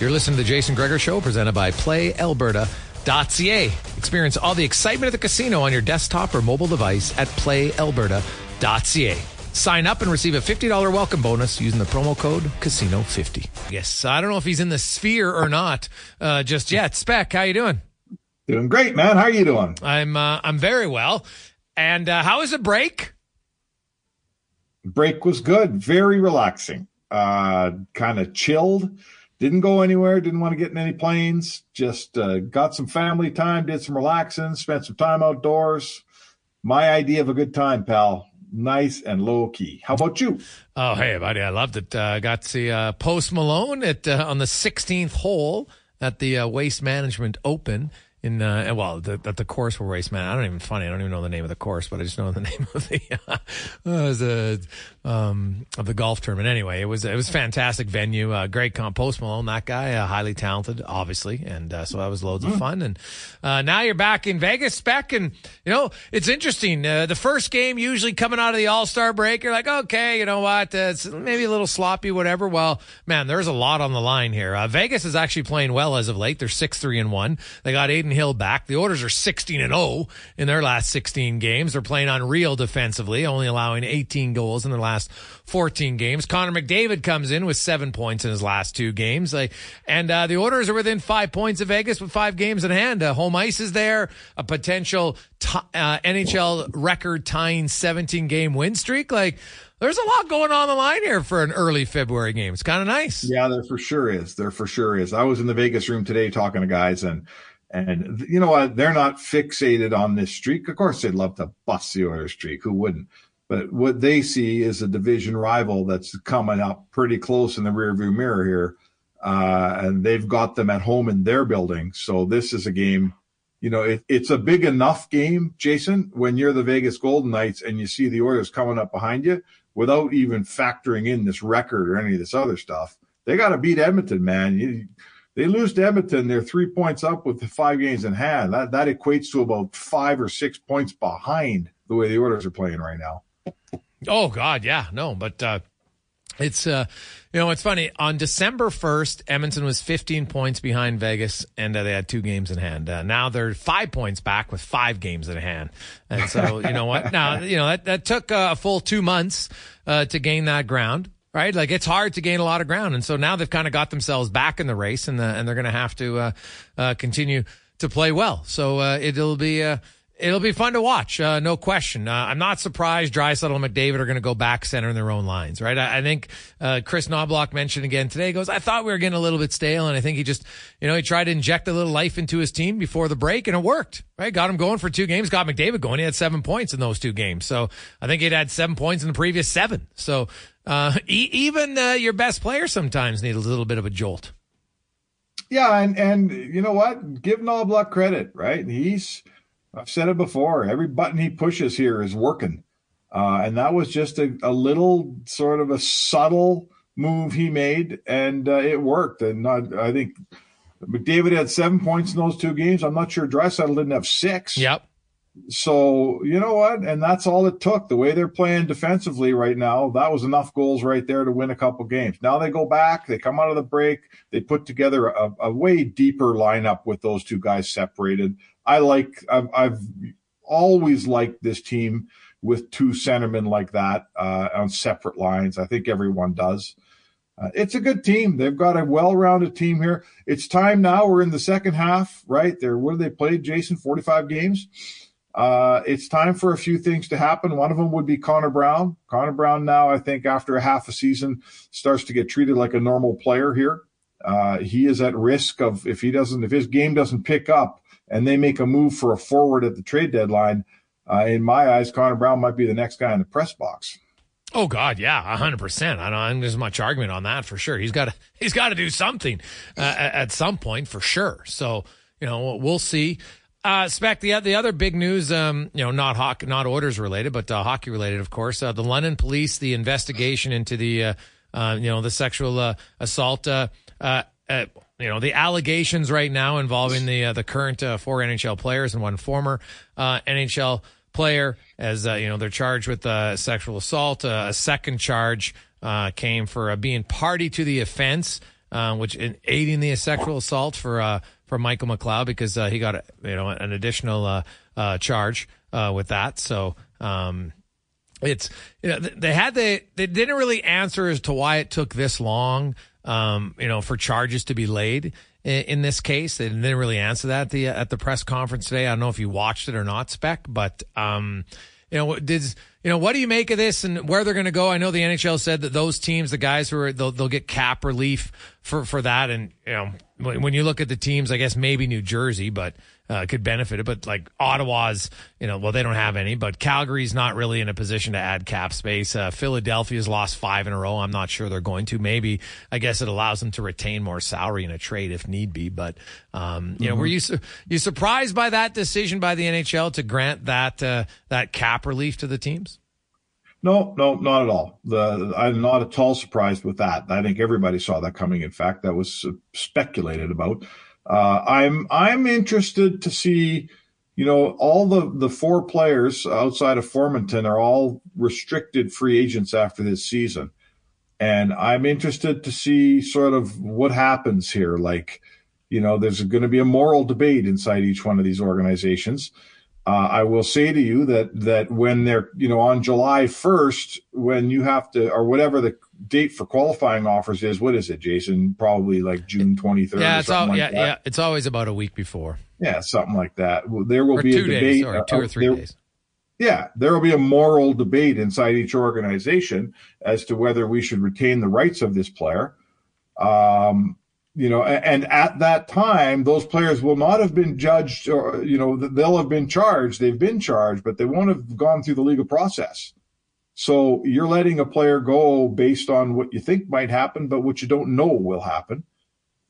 You're listening to the Jason Gregor Show, presented by PlayAlberta.ca. Experience all the excitement of the casino on your desktop or mobile device at PlayAlberta.ca. Sign up and receive a $50 welcome bonus using the promo code Casino50. Yes, I don't know if he's in the sphere or not uh, just yet. Spec, how you doing? Doing great, man. How are you doing? I'm uh, I'm very well. And uh, how was the break? Break was good. Very relaxing. Uh, kind of chilled. Didn't go anywhere. Didn't want to get in any planes. Just uh, got some family time. Did some relaxing. Spent some time outdoors. My idea of a good time, pal. Nice and low key. How about you? Oh, hey, buddy, I loved it. Uh, got to see uh, Post Malone at uh, on the 16th hole at the uh, Waste Management Open in uh, well, the, at the course where Waste Man. I don't even funny. I don't even know the name of the course, but I just know the name of the uh, uh, the um, of the golf tournament. Anyway, it was it was fantastic venue. Uh, great comp. Post Malone, that guy, uh, highly talented, obviously, and uh, so that was loads of fun. And uh, now you're back in Vegas, spec, and you know it's interesting. Uh, the first game usually coming out of the All Star break, you're like, okay, you know what, uh, it's maybe a little sloppy, whatever. Well, man, there's a lot on the line here. Uh, Vegas is actually playing well as of late. They're six three and one. They got Adin Hill back. The Oilers are sixteen and zero in their last sixteen games. They're playing unreal defensively, only allowing 18 goals in their last 14 games. Connor McDavid comes in with seven points in his last two games. And uh, the Oilers are within five points of Vegas with five games in hand. Uh, home ice is there. A potential t- uh, NHL record tying 17 game win streak. Like, there's a lot going on the line here for an early February game. It's kind of nice. Yeah, there for sure is. There for sure is. I was in the Vegas room today talking to guys and and you know what? They're not fixated on this streak. Of course, they'd love to bust the Oilers streak. Who wouldn't? But what they see is a division rival that's coming up pretty close in the rearview mirror here, uh, and they've got them at home in their building. So this is a game. You know, it, it's a big enough game, Jason, when you're the Vegas Golden Knights and you see the Oilers coming up behind you without even factoring in this record or any of this other stuff. They got to beat Edmonton, man. You, they lose to Edmonton. They're three points up with the five games in hand. That that equates to about five or six points behind the way the Oilers are playing right now. Oh God, yeah, no, but uh, it's uh, you know, it's funny. On December first, Edmonton was 15 points behind Vegas, and uh, they had two games in hand. Uh, now they're five points back with five games in hand, and so you know what? Now you know that that took uh, a full two months uh, to gain that ground. Right, like it's hard to gain a lot of ground, and so now they've kind of got themselves back in the race, and the, and they're going to have to uh, uh, continue to play well. So uh, it'll be uh, it'll be fun to watch, uh, no question. Uh, I'm not surprised Draisaitl and McDavid are going to go back center in their own lines, right? I, I think uh, Kris Knoblauch mentioned again today. He goes, I thought we were getting a little bit stale, and I think he just, you know, he tried to inject a little life into his team before the break, and it worked. Right, got him going for two games. Got McDavid going. He had seven points in those two games. So I think he'd had seven points in the previous seven. So uh, e- even uh, your best players sometimes need a little bit of a jolt. Yeah, and and you know what? Give Knoblauch credit, right? He's I've said it before. Every button he pushes here is working, uh, and that was just a, a, little sort of a subtle move he made, and uh, it worked. And not, I think McDavid had seven points in those two games. I'm not sure Draisaitl didn't have six. Yep. So you know what, and that's all it took. The way they're playing defensively right now, that was enough goals right there to win a couple games. Now they go back, they come out of the break, they put together a, a way deeper lineup with those two guys separated. I like, I've, I've always liked this team with two centermen like that uh, on separate lines. I think everyone does. Uh, it's a good team. They've got a well-rounded team here. It's time now. We're in the second half, right? There, what do they played, Jason? Forty-five games. Uh, it's time for a few things to happen. One of them would be Connor Brown. Connor Brown now, I think, after a half a season, starts to get treated like a normal player here. Uh, he is at risk of if he doesn't, if his game doesn't pick up, and they make a move for a forward at the trade deadline. Uh, in my eyes, Connor Brown might be the next guy in the press box. Oh God, yeah, hundred percent. I don't. There's much argument on that for sure. He's got to. He's got to do something uh, at some point for sure. So you know, we'll see. Uh, Spec, the, the other big news, um, you know, not hockey, not Oilers related, but uh, hockey related, of course. Uh, the London police, the investigation into the, uh, uh, you know, the sexual uh, assault, you know, the allegations right now involving the uh, the current uh, four NHL players and one former uh, NHL player, as uh, you know, they're charged with uh, sexual assault. Uh, a second charge came for being party to the offense, which in aiding the sexual assault for for Michael McLeod because he got you know an additional charge with that. So um, it's you know they had the they didn't really answer as to why it took this long. Um, you know, for charges to be laid in, in, this case, they didn't really answer that at the at the press conference today. I don't know if you watched it or not, Spec, but um, you know, did you know what do you make of this and where they're going to go? I know the NHL said that those teams, the guys who are they'll, they'll get cap relief for for that, and you know when you look at the teams, I guess maybe New Jersey, but uh, could benefit it. But like Ottawa's, you know, well, they don't have any, but Calgary's not really in a position to add cap space. Uh, Philadelphia's lost five in a row. I'm not sure they're going to. Maybe, I guess it allows them to retain more salary in a trade if need be. But, um, you mm-hmm. know, were you, su- you surprised by that decision by the NHL to grant that, uh, that cap relief to the teams? No, no, not at all. The, I'm not at all surprised with that. I think everybody saw that coming. In fact, that was speculated about. Uh, I'm I'm interested to see, you know, all the the four players outside of Formenton are all restricted free agents after this season, and I'm interested to see sort of what happens here. Like, you know, there's going to be a moral debate inside each one of these organizations. Uh, I will say to you that that when they're you know on July 1st, when you have to or whatever the date for qualifying offers is what is it, Jason? Probably like June 23rd. Yeah, it's all, like yeah, that. yeah. It's always about a week before. Yeah, something like that. There will or be a debate, days, or two or three there, days. Yeah, there will be a moral debate inside each organization as to whether we should retain the rights of this player. Um, you know, and at that time, those players will not have been judged, or you know, they'll have been charged. They've been charged, but they won't have gone through the legal process. So you're letting a player go based on what you think might happen, but what you don't know will happen.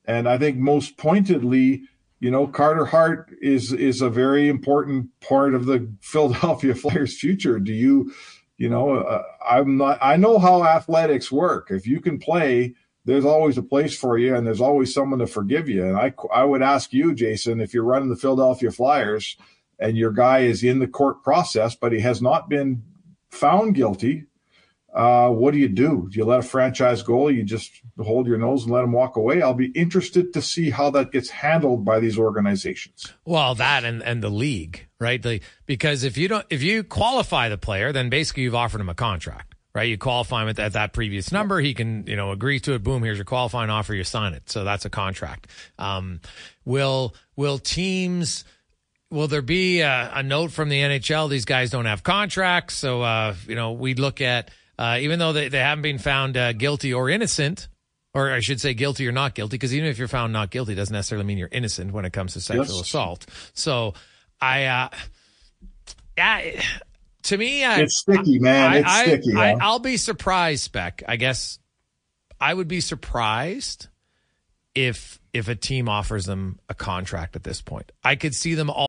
And I think most pointedly, you know, Carter Hart is is a very important part of the Philadelphia Flyers' future. Do you, you know, uh, I'm not. I know how athletics work. If you can play, there's always a place for you, and there's always someone to forgive you. And I I would ask you, Jason, if you're running the Philadelphia Flyers and your guy is in the court process, but he has not been found guilty, uh, what do you do? Do you let a franchise go? You just hold your nose and let them walk away? I'll be interested to see how that gets handled by these organizations. Well, that and, and the league, right? The, because if you don't, if you qualify the player, then basically you've offered him a contract, right? You qualify him at, at that previous number. He can, you know, agree to it. Boom. Here's your qualifying offer. You sign it. So that's a contract. Um, will, will teams, will there be a, a, note from the NHL? These guys don't have contracts, so uh, you know we look at uh, even though they, they haven't been found uh, guilty or innocent, or I should say guilty or not guilty, because even if you're found not guilty, doesn't necessarily mean you're innocent when it comes to sexual yes. assault. So I, uh, yeah, to me, I, it's sticky, man. It's I, sticky. I, I'll be surprised, Spec. I guess I would be surprised if if a team offers them a contract at this point. I could see them all.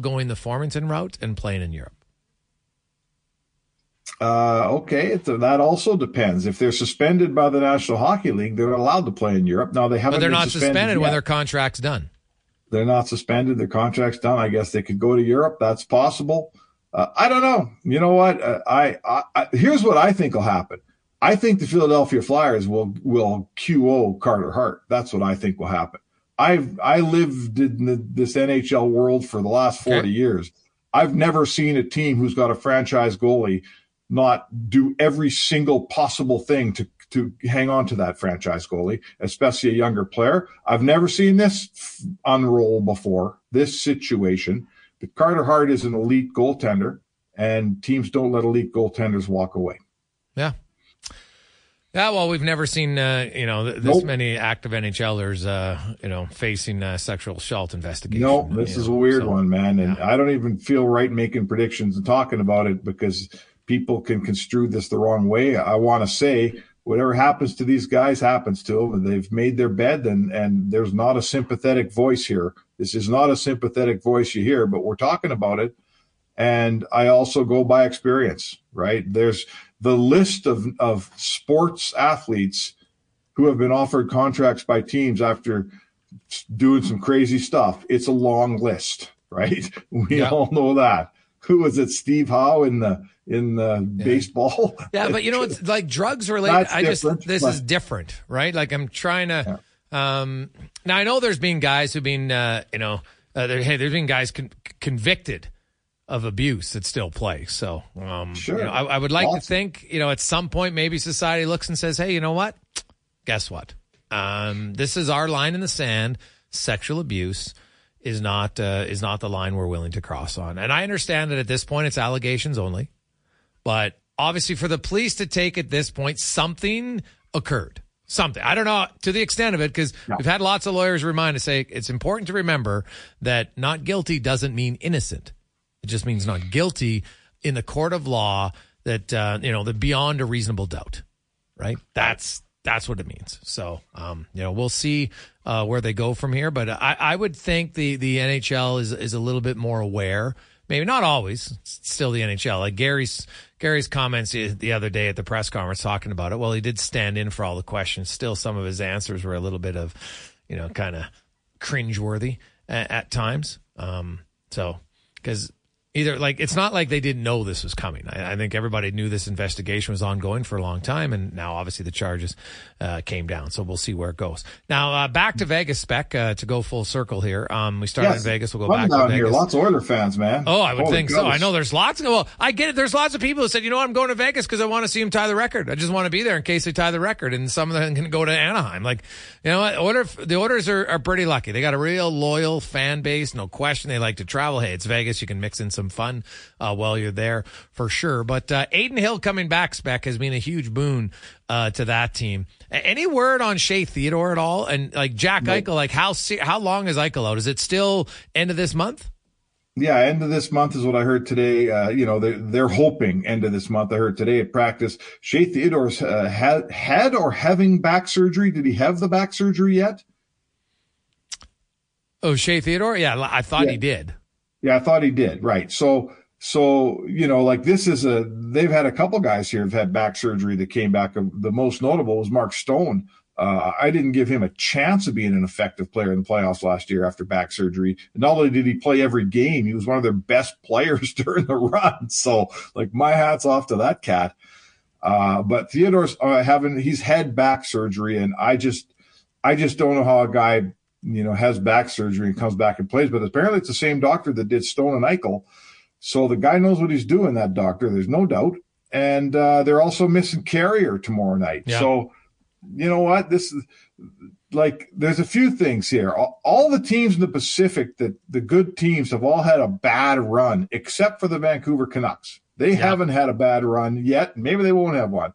Going the Formenton route and playing in Europe. Uh, okay, that also depends. If they're suspended by the National Hockey League, they're allowed to play in Europe. Now they haven't. But they're not suspended, suspended when their contract's done they're not suspended. Their contract's done. I guess they could go to Europe. That's possible. Uh, I don't know. You know what? Uh, I, I, I, here's what I think will happen. I think the Philadelphia Flyers will will QO Carter Hart. That's what I think will happen. I've I lived in the, this NHL world for the last 40 okay. years. I've never seen a team who's got a franchise goalie not do every single possible thing to to hang on to that franchise goalie, especially a younger player. I've never seen this unroll before, this situation. But Carter Hart is an elite goaltender, and teams don't let elite goaltenders walk away. Yeah. Yeah, well, we've never seen uh, you know this nope. many active NHLers uh, you know facing uh, sexual assault investigation. No, this is know, a weird so, one, man, and yeah. I don't even feel right making predictions and talking about it because people can construe this the wrong way. I want to say whatever happens to these guys happens to them and they've made their bed and and there's not a sympathetic voice here this is not a sympathetic voice you hear but we're talking about it and i also go by experience right there's the list of of sports athletes who have been offered contracts by teams after doing some crazy stuff it's a long list right we yeah. all know that who was it steve howe in the in the yeah. baseball. Yeah, but you know, it's like drugs related. I just this but, is different, right? Like I'm trying to. Yeah. Um, now I know there's been guys who've been, uh, you know, uh, there, hey, there's been guys con- convicted of abuse that still play. So, um, sure. You know, I, I, would like awesome. to think, you know, at some point maybe society looks and says, hey, you know what? Guess what? Um, this is our line in the sand. Sexual abuse is not uh, is not the line we're willing to cross on. And I understand that at this point it's allegations only. But obviously, for the police to take at this point, something occurred. Something. I don't know to the extent of it because no. we've had lots of lawyers remind us say it's important to remember that not guilty doesn't mean innocent. It just means not guilty in the court of law that, uh, you know, the beyond a reasonable doubt, right? That's, that's what it means. So, um, you know, we'll see uh, where they go from here. But I, I would think the the NHL is is a little bit more aware. Maybe not always. still the NHL. Like Gary's Gary's comments the other day at the press conference talking about it. Well, he did stand in for all the questions. Still, some of his answers were a little bit of, you know, kind of cringeworthy at, at times. Um, so, because either like it's not like they didn't know this was coming. I, I, think everybody knew this investigation was ongoing for a long time, and now obviously the charges uh, came down. So we'll see where it goes. Now uh, back to Vegas, spec uh, to go full circle here. Um, we started yes. in Vegas. We'll go back to Vegas. Here. Lots of Oiler fans, man. Oh, I would Holy think so. I know there's lots. Of, well, I get it. There's lots of people who said, you know, what? I'm going to Vegas because I want to see him tie the record. I just want to be there in case they tie the record, and some of them can go to Anaheim. Like, you know, what? Order the Oilers are, are pretty lucky. They got a real loyal fan base, no question. They like to travel. Hey, it's Vegas. You can mix in some fun uh, while you're there for sure. But uh, Adin Hill coming back, spec has been a huge boon uh, to that team. Any word on Shea Theodore at all? And like Jack nope. Eichel, like how how long is Eichel out? Is it still end of this month? Yeah, end of this month is what I heard today. Uh, you know, they're, they're hoping end of this month. I heard today at practice. Shea Theodore's uh, had, had or having back surgery. Did he have the back surgery yet? Oh, Shea Theodore? Yeah, I thought yeah. he did. Yeah, I thought he did. Right. So so, you know, like this is a, they've had a couple guys here have had back surgery that came back. The most notable was Mark Stone Uh, I didn't give him a chance of being an effective player in the playoffs last year after back surgery. Not only did he play every game, he was one of their best players during the run. So, like, my hat's off to that cat. Uh, but Theodore's uh, having he's had back surgery, and I just I just don't know how a guy you know has back surgery and comes back and plays. But apparently, it's the same doctor that did Stone and Eichel, so the guy knows what he's doing. That doctor, there's no doubt. And uh, they're also missing Carrier tomorrow night. Yeah. So you know what? This is like there's a few things here. All, all, the teams in the Pacific that the good teams have all had a bad run, except for the Vancouver Canucks. They yeah. haven't had a bad run yet. Maybe they won't have one.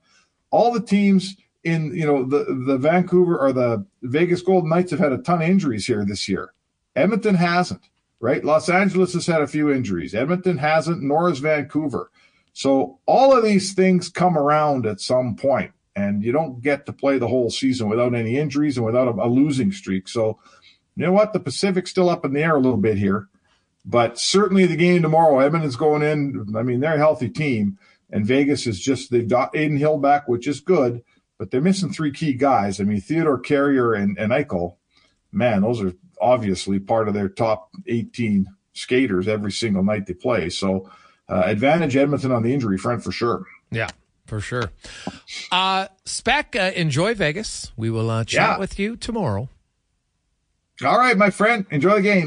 All the teams in you know the the Vancouver or the Vegas Golden Knights have had a ton of injuries here this year. Edmonton hasn't, right? Los Angeles has had a few injuries. Edmonton hasn't, nor has Vancouver. So all of these things come around at some point and you don't get to play the whole season without any injuries and without a, a, losing streak. So, you know what? The Pacific's still up in the air a little bit here, but certainly the game tomorrow, Edmonton's going in. I mean, they're a healthy team, and Vegas is just they've got Adin Hill back, which is good, but they're missing three key guys. I mean, Theodore Carrier and, and Eichel, man, those are obviously part of their top 18 skaters every single night they play. So, uh, advantage Edmonton on the injury front for sure. Yeah for sure. Uh, Spec, uh, enjoy Vegas. We will uh, chat yeah. with you tomorrow. All right, my friend. Enjoy the game.